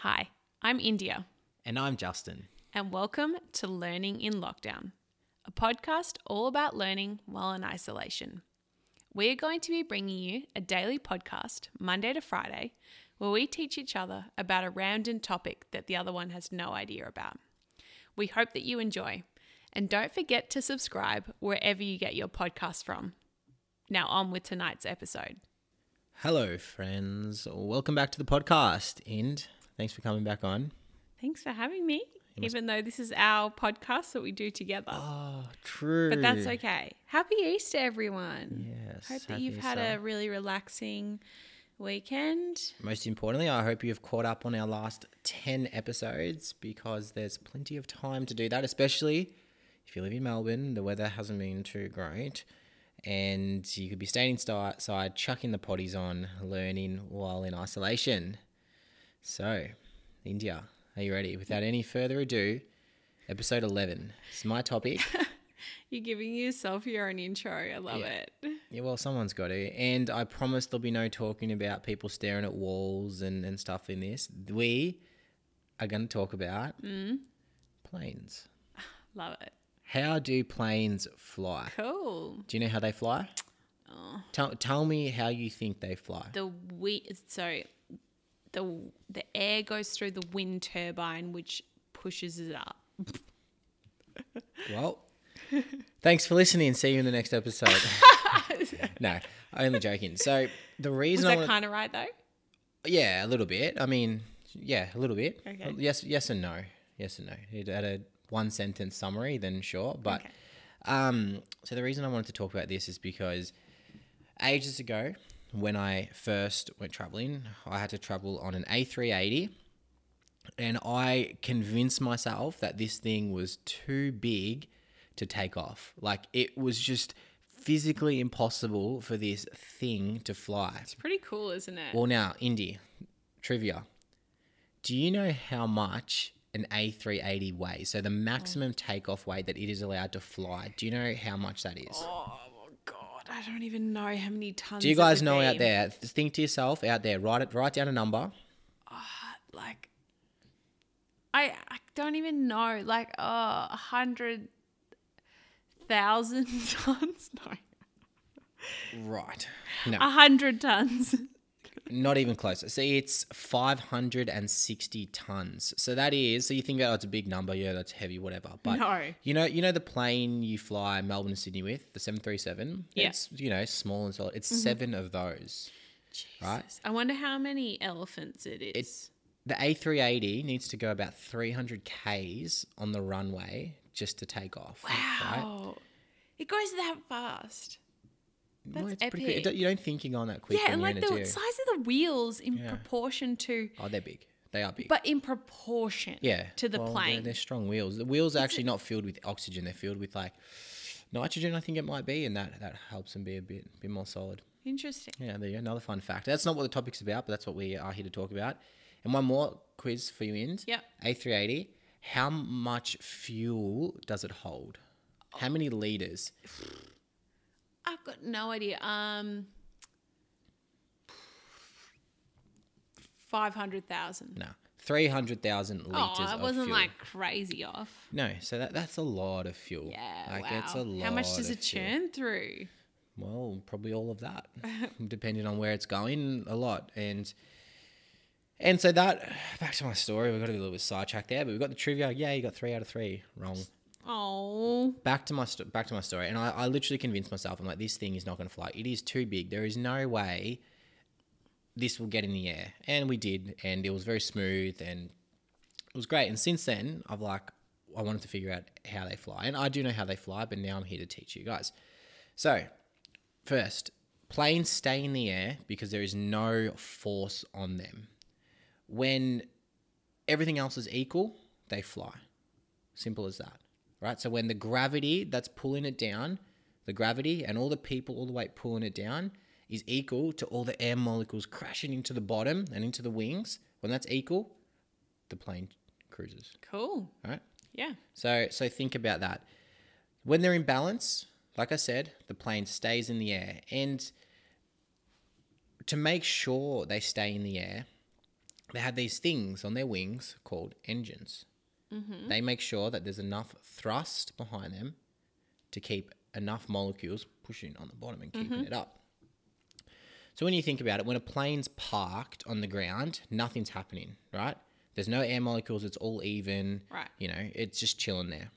Hi, I'm India, And I'm Justin. and welcome to Learning in Lockdown, a podcast all about learning while in isolation. We are going to be bringing you a daily podcast, Monday to Friday, where we teach each other about a random topic that the other one has no idea about. We hope that you enjoy, and don't forget to subscribe wherever you get your podcast from. Now, on with tonight's episode. Hello, friends. Welcome back to the podcast. And thanks for coming back on. Thanks for having me, must- even though this is our podcast that we do together. Oh, true. But that's okay. Happy Easter, everyone. Yes. Hope that you've had a really relaxing weekend. Most importantly, I hope you've caught up on our last 10 episodes because there's plenty of time to do that, especially if you live in Melbourne. The weather hasn't been too great. And you could be staying inside, chucking the potties on, learning while in isolation. So, India, are you ready? Without any further ado, episode 11. This is my topic. You're giving yourself your own intro. I love Yeah. it. Yeah, well, someone's got to. And I promise there'll be no talking about people staring at walls and, and stuff in this. We are going to talk about mm. planes. Love it. How do planes fly? Cool. Do you know how they fly? Oh. Tell, tell me how you think they fly. The we so the the air goes through the wind turbine, which pushes it up. Well, thanks for listening. See you in the next episode. no, only joking. So the Was reason I that kind of right though? Yeah, a little bit. I mean, yeah, a little bit. Okay. Yes, yes and no. Yes and no. It had a one sentence summary, then sure. But Okay. um, so the reason I wanted to talk about this is because ages ago, when I first went traveling, I had to travel on an A380, and I convinced myself that this thing was too big to take off. Like it was just physically impossible for this thing to fly. It's pretty cool, isn't it? Well, now, Indy, trivia. Do you know how much an A380 weighs? So the maximum oh. takeoff weight that it is allowed to fly. Do you know how much that is? oh I don't even know how many tons. Do you guys know out there? Think to yourself out there. Write it. Write down a number. like I I don't even know, like uh, a hundred thousand tons. No, Right. No, a hundred tons. Not even close. See, it's 560 tons. So that is. So you think, oh, it's a big number. Yeah, that's heavy. Whatever. But No. you know, you know the plane you fly Melbourne to Sydney with, the 737. Yeah. It's you know small and solid. It's mm-hmm. seven of those. Right. I wonder how many elephants it is. the A380 needs to go about 300 k's on the runway just to take off. Right? wow, it goes that fast. Well, That's it's pretty quick. Epic. don't- You don't think you're going that quick yeah, and like the size of the wheels in Yeah. proportion to, Oh, they're big. They are big. but in proportion, yeah. to the well, they're- plane. They're, strong wheels. The wheels are actually not filled with oxygen. They're filled with like nitrogen, I think it might be, and that, that helps them be a bit bit more solid. Interesting. Yeah, there you go. Another fun fact. That's not what the topic's about, but that's what we are here to talk about. And one more quiz for you, Ind. Yep. A380. How much fuel does it hold? How many liters? I've got no idea. Um, five hundred thousand. No, three hundred thousand liters. Oh, I wasn't fuel. like crazy off. no. So that that's a lot of fuel. Yeah, like wow. it's a lot. How much does it fuel. churn through? Well, probably all of that, depending on where it's going. A lot, and and so that back to my story. we've got to be a little bit sidetracked there, but we've got the trivia. Yeah, you got three out of three wrong. Oh, back to my back to my story, and I, I literally convinced myself. I'm like, this thing is not going to fly. It is too big. There is no way this will get in the air, and we did, and it was very smooth, and it was great. And since then, I've like, I wanted to figure out how they fly, and I do know how they fly, but now I'm here to teach you guys. So, first, planes stay in the air because there is no force on them. When everything else is equal, they fly. Simple as that right? So when the gravity that's pulling it down, the gravity and all the people, all the weight pulling it down is equal to all the air molecules crashing into the bottom and into the wings. When that's equal, the plane cruises, cool. right? Yeah. So so think about that. When they're in balance, like I said, the plane stays in the air. And to make sure they stay in the air, they have these things on their wings called engines. Mm-hmm. They make sure that there's enough thrust behind them to keep enough molecules pushing on the bottom and keeping mm-hmm. it up. So when you think about it, when a plane's parked on the ground, nothing's happening, right? There's no air molecules, it's all even. Right. You know, it's just chilling there.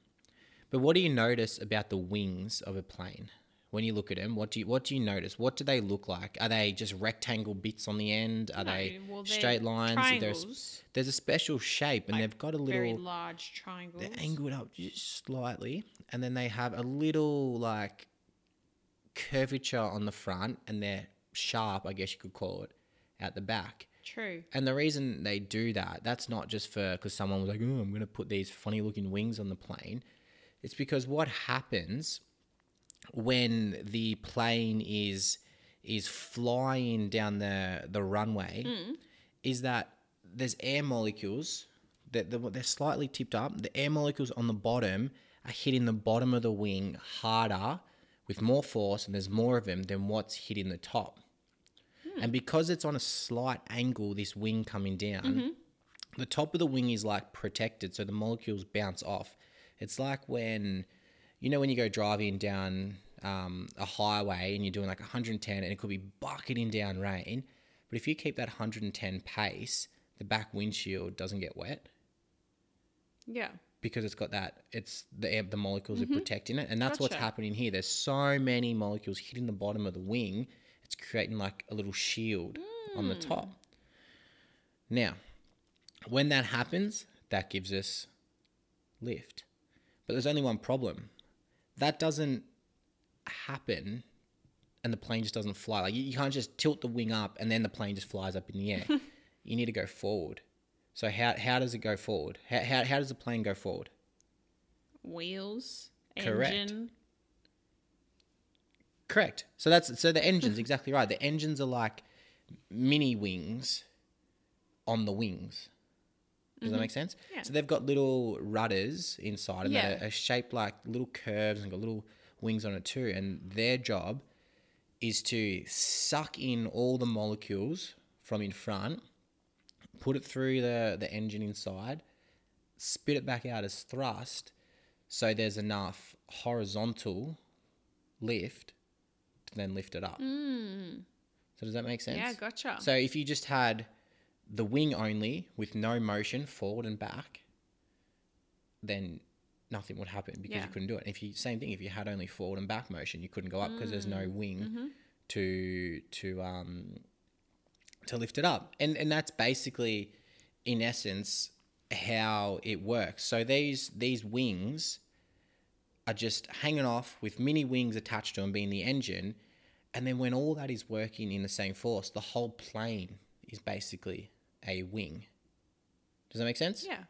But what do you notice about the wings of a plane? When you look at them, what do you what do you notice? What do they look like? Are they just rectangle bits on the end? Are they well, straight lines? There's a special shape, and they've got a little Very large triangles. They're angled up just slightly, and then they have a little like curvature on the front, and they're sharp, I guess you could call it, at the back. True. And the reason they do that, that's not just for because someone was like, oh, I'm going to put these funny looking wings on the plane. It's because what happens when the plane is is flying down the the runway mm. is that there's air molecules that they're, they're slightly tipped up. The air molecules on the bottom are hitting the bottom of the wing harder with more force, and there's more of them than what's hitting the top. Hmm. And because it's on a slight angle, this wing coming down, mm-hmm. the top of the wing is like protected, so the molecules bounce off. It's like when, you know, when you go driving down um, a highway and you're doing like 110 and it could be bucketing down rain, but if you keep that 110 pace, the back windshield doesn't get wet. Yeah. because it's got that it's the air, the molecules are protecting it and that's what's happening here. There's so many molecules hitting the bottom of the wing it's creating like a little shield on the top. Now when that happens that gives us lift. But there's only one problem that doesn't happen and the plane just doesn't fly like you, you can't just tilt the wing up and then the plane just flies up in the air you need to go forward so how, how does it go forward how, how, how does the plane go forward Wheels. Correct. Engine. Correct. So that's so the engines exactly right. The engines are like mini wings on the wings. Does that make sense? Mm-hmm. Yeah. So they've got little rudders inside, and Yeah. that are, are shaped like little curves and got little wings on it too. And their job is to suck in all the molecules from in front, put it through the the engine inside, spit it back out as thrust, so there's enough horizontal lift to then lift it up. So does that make sense? Mm. Yeah, gotcha. So if you just had the wing only with no motion forward and back, then nothing would happen because Yeah. you couldn't do it. If you same thing, if you had only forward and back motion, you couldn't go up because there's Mm. no wing Mm-hmm. to to um to lift it up. And and that's basically in essence how it works. So these these wings are just hanging off with mini wings attached to them being the engine and then when all that is working in the same force, the whole plane is basically a wing. Does that make sense? yeah.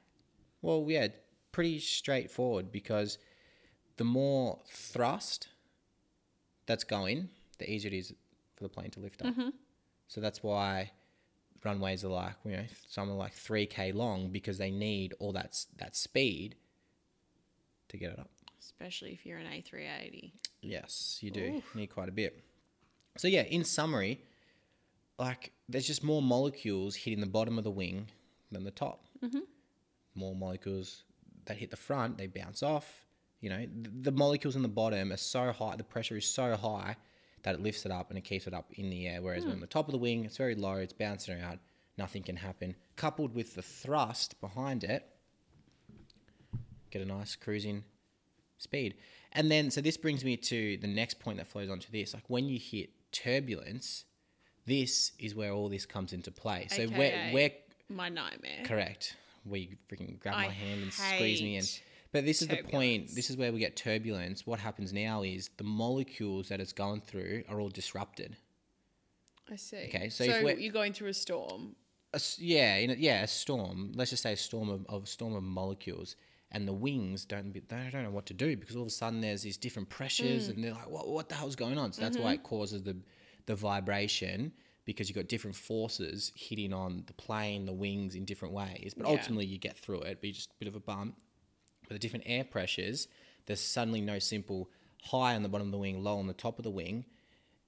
Well, yeah, pretty straightforward because the more thrust that's going, the easier it is for the plane to lift up. Mm-hmm. So that's why runways are like, you know, some are like 3k long because they need all that that speed to get it up. Especially if you're an A380. Yes, you do. You need quite a bit. So yeah, in summary, like there's just more molecules hitting the bottom of the wing than the top. Mm-hmm. More molecules that hit the front, they bounce off. You know, th- the molecules in the bottom are so high, the pressure is so high that it lifts it up and it keeps it up in the air. Whereas when hmm. the top of the wing, it's very low, it's bouncing around, nothing can happen. Coupled with the thrust behind it, get a nice cruising speed. And then, so this brings me to the next point that flows onto this. Like when you hit turbulence, this is where all this comes into play. So AKA. we're My nightmare. correct. Where you freaking grab I my hand and squeeze me in. But this is the point. This is where we get turbulence. What happens now is the molecules that it's going through are all disrupted. I see. Okay, so so, you're going through a storm. A yeah, in a, yeah, a storm. Let's just say a storm of, of a storm of molecules, and the wings don't be, they don't know what to do because all of a sudden there's these different pressures, hmm. and they're like, what what the hell's going on? So that's why mm-hmm. it causes the the vibration because you've got different forces hitting on the plane, the wings in different ways. But Yeah. ultimately, you get through it, but you just a bit of a bump. With the different air pressures, there's suddenly no simple high on the bottom of the wing, low on the top of the wing.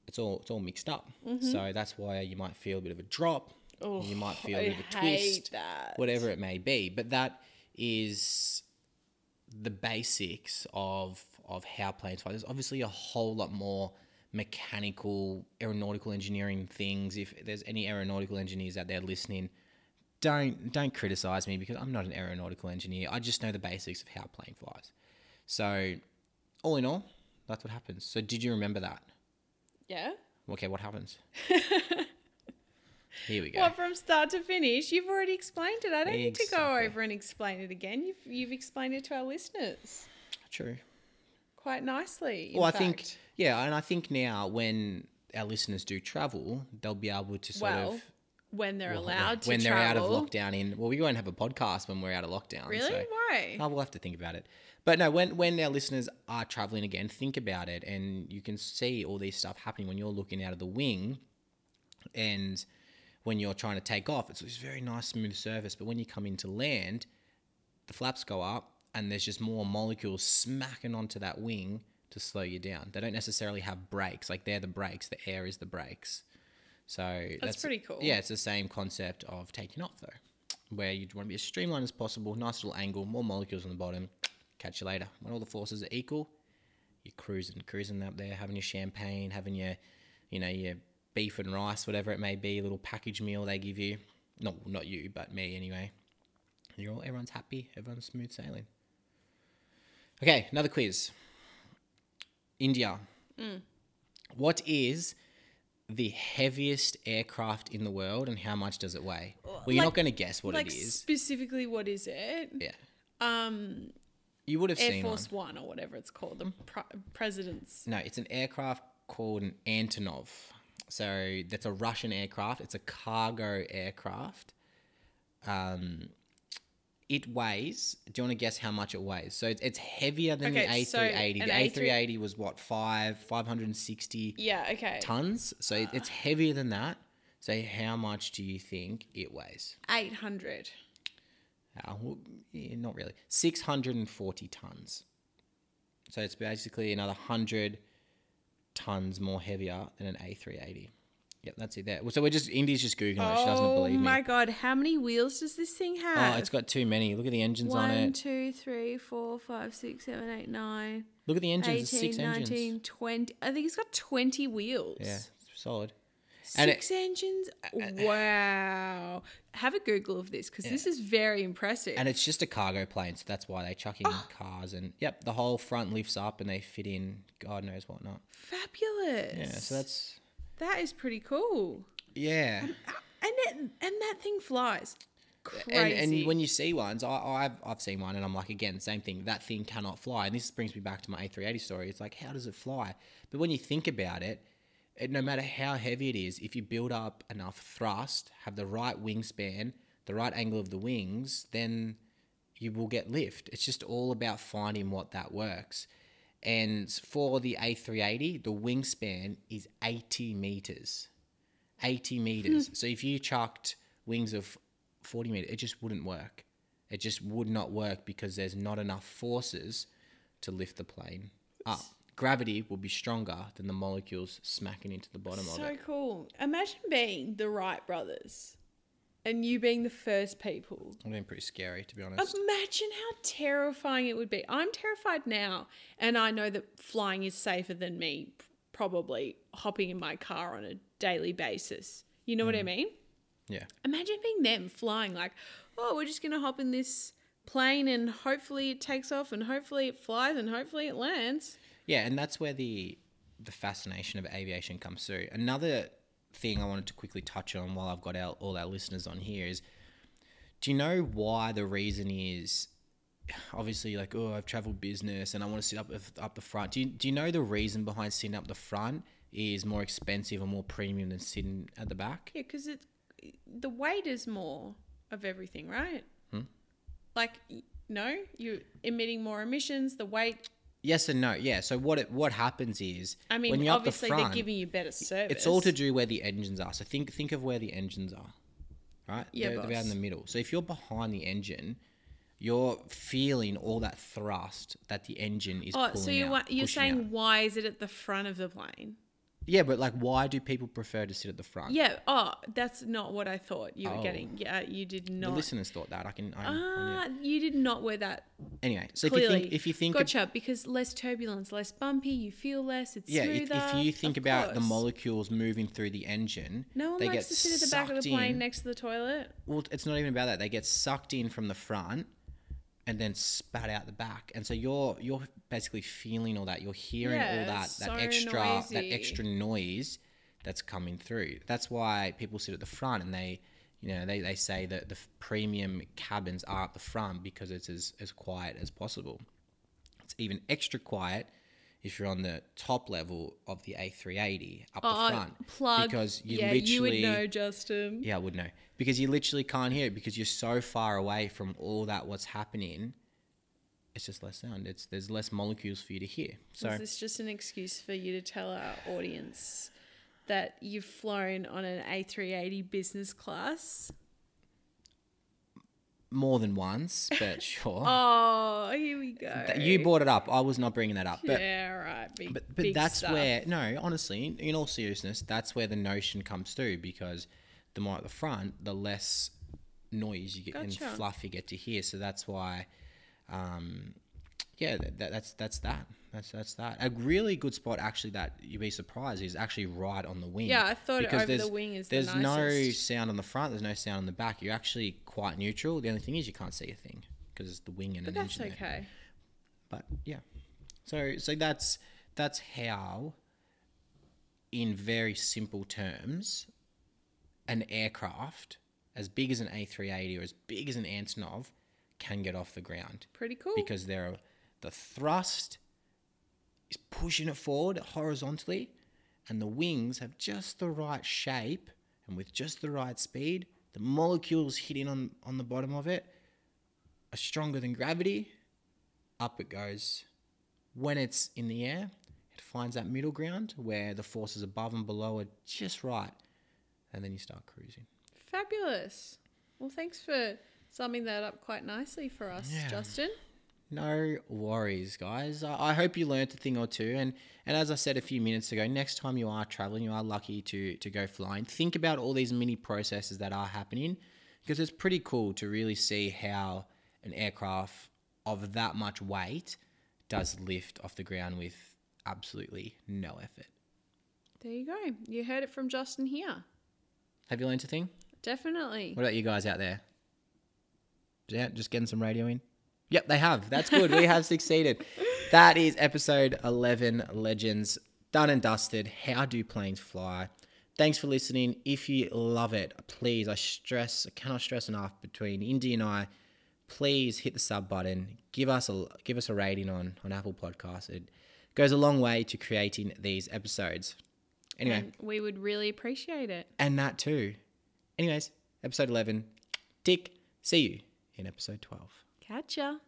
It's all it's all mixed up. Mm-hmm. So that's why you might feel a bit of a drop Oh, you might feel a I bit of a hate twist, that. whatever it may be. But that is the basics of of how planes fly. There's obviously a whole lot more mechanical aeronautical engineering things. If there's any aeronautical engineers out there listening, don't don't criticize me because I'm not an aeronautical engineer. I just know the basics of how a plane flies. So, all in all, that's what happens. So, did you remember that? Yeah. Okay, what happens? Here we go. What from start to finish? You've already explained it. I don't need to go over and explain it again. You've you've explained it to our listeners True. Quite nicely. Well, I think yeah, and I think now when our listeners do travel, they'll be able to sort well, of when they're well, allowed to when they're out of lockdown. In well, we won't have a podcast when we're out of lockdown. Really? So, Why? oh, we'll have to think about it. But no, when when our listeners are traveling again, think about it, and you can see all these stuff happening when you're looking out of the wing, and when you're trying to take off, it's this very nice smooth surface. But when you come into land, the flaps go up, and there's just more molecules smacking onto that wing to slow you down. They don't necessarily have brakes; like they're the brakes. The air is the brakes. So that's, pretty cool. Yeah, it's the same concept of taking off though, where you want to be as streamlined as possible, nice little angle, more molecules on the bottom. Catch you later. When all the forces are equal, you're cruising, cruising up there, having your champagne, having your, you know, your beef and rice, whatever it may be, a little package meal they give you. No, not you, but me anyway. You're all, everyone's happy, everyone's smooth sailing. Okay, another quiz. India. Mm. What is the heaviest aircraft in the world and how much does it weigh? Well, you're like- not going to guess what like it is. specifically, what is it? Yeah. Um, You would have Air seen Force one. One or whatever it's called, the pro- president's. No, it's an aircraft called an Antonov. So that's a Russian aircraft. It's a cargo aircraft. Um, it weighs. Do you want to guess how much it weighs? So it's, it's heavier than Okay, the A380. an the A3 A380 was what five five hundred and sixty Yeah. Okay. tons. So it- it's heavier than that. So how much do you think it weighs? Eight hundred. Uh, well, yeah, not really. 640 tons. So it's basically another 100 tons more heavier than an A380. Yep, that's it there. So we're just, Indy's just Googling it. She doesn't Oh believe me. my god! How many wheels does this thing oh, have? Oh, it's got too many. Look at the engines on it. two, three, four, five, six, seven, eight, nine, Look at the engines. 18, six 19, engines. 20. I think it's got 20 wheels. Yeah, solid. And it- Six engines? Wow. Have a Google of this because this is very impressive. And it's just a cargo plane, so that's why they chuck in oh. cars. And yep, the whole front lifts up and they fit in God knows what not. Fabulous. Yeah, so that's, That is pretty cool. yeah. And uh, it, and that thing flies. Crazy. And, and when you see ones, I, I've, I've seen one and I'm like, again, same thing. That thing cannot fly. And this brings me back to my A380 story. It's like, how does it fly? But when you think about it, it, no matter how heavy it is, if you build up enough thrust, have the right wingspan, the right angle of the wings, then you will get lift. It's just all about finding what that works. And for the A380, the wingspan is 80 meters. 80 meters. Hmm. so if you chucked wings of 40 meters, it just wouldn't work. It just would not work because there's not enough forces to lift the plane up. Gravity will be stronger than the molecules smacking into the bottom of it. so cool. Imagine being the Wright brothers and you being the first people. I'm being pretty scary, to be honest. Imagine how terrifying it would be. I'm terrified now, and I know that flying is safer than me probably hopping in my car on a daily basis. You know what I Mm. mean? yeah. Imagine being them flying like, oh, we're just going to hop in this plane and hopefully it takes off and hopefully it flies and hopefully it lands. Yeah, and that's where the the fascination of aviation comes through. Another thing I wanted to quickly touch on while I've got our, all our listeners on here is do you know why the reason is obviously like oh I've traveled business and I want to sit up up the front. Do you, do you know the reason behind sitting up the front is more expensive or more premium than sitting at the back? Yeah, because it the weight is more of everything, right? Hmm? Like, no, you're emitting more emissions. The weight. Yes and no. Yeah. So what it, what happens is I mean, when you're obviously the they're giving you better service. It's all to do where the engines are. So think think of where the engines are, right? Yeah, they're, they're out in the middle. So if you're behind the engine, you're feeling all that thrust that the engine is Oh, so you're out, you're saying out. why is it at the front of the plane? Yeah, but like, why do people prefer to sit at the front? Yeah. Oh, that's not what I thought you were Oh. getting. Yeah, you did the not. listeners thought that. I can. I, I. Ah, you did not wear that Anyway, so if you clearly. think, if you think, ab- gotcha, because less turbulence, less bumpy, you feel less. It's yeah, if, smoother. if you think Of about the course. molecules moving through the engine, No one they likes get to sit at the back of the sucked plane in. next to the toilet. Well, it's not even about that. They get sucked in from the front and then spat out the back, and so you're you're basically feeling all that. You're hearing all that that so extra that extra noise that's coming through. That's why people sit at the front and they. You know, they, they say that the premium cabins are at the front because it's as, as quiet as possible. It's even extra quiet if you're on the top level of the A380 up Oh, the front. plug. Because you yeah, literally you would know, Justin. yeah, I would know because you literally can't hear it because you're so far away from all that what's happening. It's just less sound. It's there's less molecules for you to hear. So Is this just an excuse for you to tell our audience that you've flown on an A380 business class? More than once, but sure. Oh, here we go. Th- you brought it up. I was not bringing that up. But yeah, right. Big, but, but big that's stuff. where no, honestly, in, in all seriousness, that's where the notion comes through because the more at the front, the less noise you get Gotcha. and fluff you get to hear. So that's why, um, yeah, that, that, that's that's that. That's that's that. A really good spot actually that you'd be surprised is actually right on the wing. Yeah, I thought because over the there's- wing is the There's no sound on the front. There's no sound on the back. You're actually quite neutral. The only thing is you can't see a thing because it's the wing and But an that's there. okay. But yeah, so so that's that's how, in very simple terms, an aircraft as big as an A380 or as big as an Antonov can get off the ground Pretty cool. because they're the thrust is pushing it forward horizontally, and the wings have just the right shape and with just the right speed. The molecules hitting on on the bottom of it are stronger than gravity. Up it goes. When it's in the air, it finds that middle ground where the forces above and below are just right, and then you start cruising. Fabulous. Well, thanks for summing that up quite nicely for us, Yeah. Justin. No worries, guys. I, hope you learnt a thing or two. And and as I said a few minutes ago, next time you are traveling, you are lucky to to go flying. Think about all these mini processes that are happening, because it's pretty cool to really see how an aircraft of that much weight does lift off the ground with absolutely no effort. There you go. You heard it from Justin here. Have you learnt a thing? Definitely. What about you guys out there? Yeah, just getting some radio in. Yep, they have. That's good. we have succeeded. That is episode 11 Legends done and dusted. How do planes fly? Thanks for listening. If you love it, please, I stress, I cannot stress enough between Indy and I, please hit the sub button. Give us a give us a rating on on Apple Podcasts. It goes a long way to creating these episodes. Anyway, And we would really appreciate it. and that too. Anyways, episode 11. Tick. See you in episode 12. Catch ya.